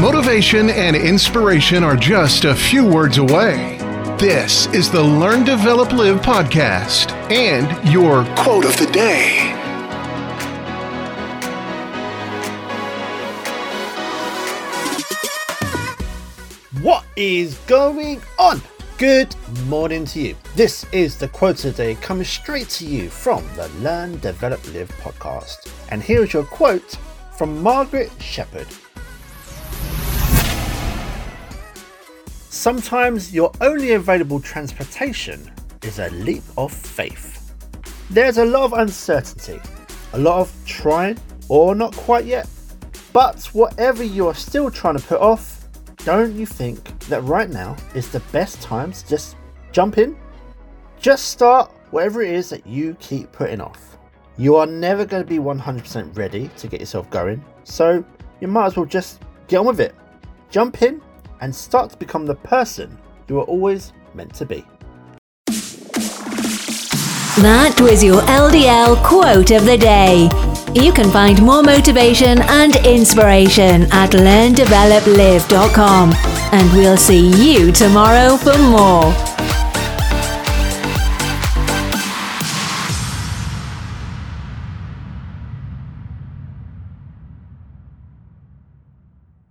Motivation and inspiration are just a few words away. This is the Learn, Develop, Live podcast and your quote of the day. What is going on? Good morning to you. This is the quote of the day coming straight to you from the Learn, Develop, Live podcast. And here is your quote from Margaret Shepherd. Sometimes your only available transportation is a leap of faith. There's a lot of uncertainty, a lot of trying or not quite yet. But whatever you're still trying to put off, don't you think that right now is the best time to just jump in? Just start whatever it is that you keep putting off. You are never going to be 100% ready to get yourself going, so you might as well just get on with it. Jump in and start to become the person you are always meant to be. That was your LDL quote of the day. You can find more motivation and inspiration at learndeveloplive.com. And we'll see you tomorrow for more.